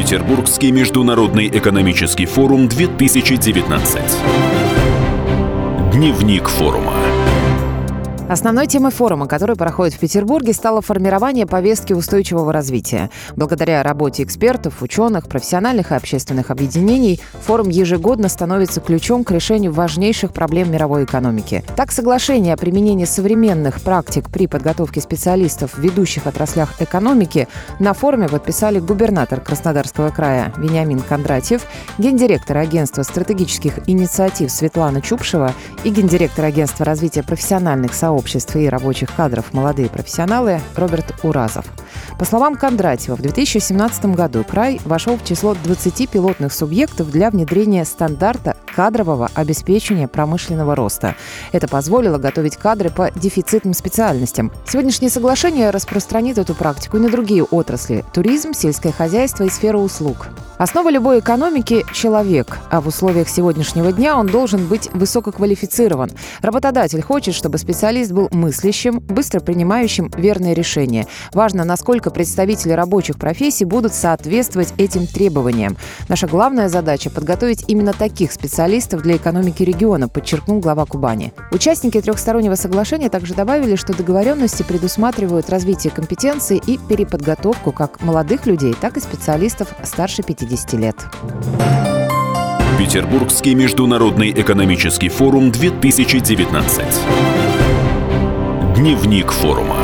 Петербургский международный экономический форум 2019. Дневник форума. Основной темой форума, который проходит в Петербурге, стало формирование повестки устойчивого развития. Благодаря работе экспертов, ученых, профессиональных и общественных объединений, форум ежегодно становится ключом к решению важнейших проблем мировой экономики. Так, соглашение о применении современных практик при подготовке специалистов в ведущих отраслях экономики на форуме подписали губернатор Краснодарского края Вениамин Кондратьев, гендиректор агентства стратегических инициатив Светлана Чупшева и гендиректор агентства развития профессиональных сообществ общества и рабочих кадров «Молодые профессионалы» Роберт Уразов. По словам Кондратьева, в 2017 году край вошел в число 20 пилотных субъектов для внедрения стандарта кадрового обеспечения промышленного роста. Это позволило готовить кадры по дефицитным специальностям. Сегодняшнее соглашение распространит эту практику и на другие отрасли – туризм, сельское хозяйство и сферу услуг. Основа любой экономики – человек, а в условиях сегодняшнего дня он должен быть высококвалифицирован. Работодатель хочет, чтобы специалист был мыслящим, быстро принимающим верные решения. Важно, насколько представители рабочих профессий будут соответствовать этим требованиям. Наша главная задача – подготовить именно таких специалистов для экономики региона, подчеркнул глава Кубани. Участники трехстороннего соглашения также добавили, что договоренности предусматривают развитие компетенций и переподготовку как молодых людей, так и специалистов старше 50 50 лет. Петербургский международный экономический форум 2019. Дневник форума.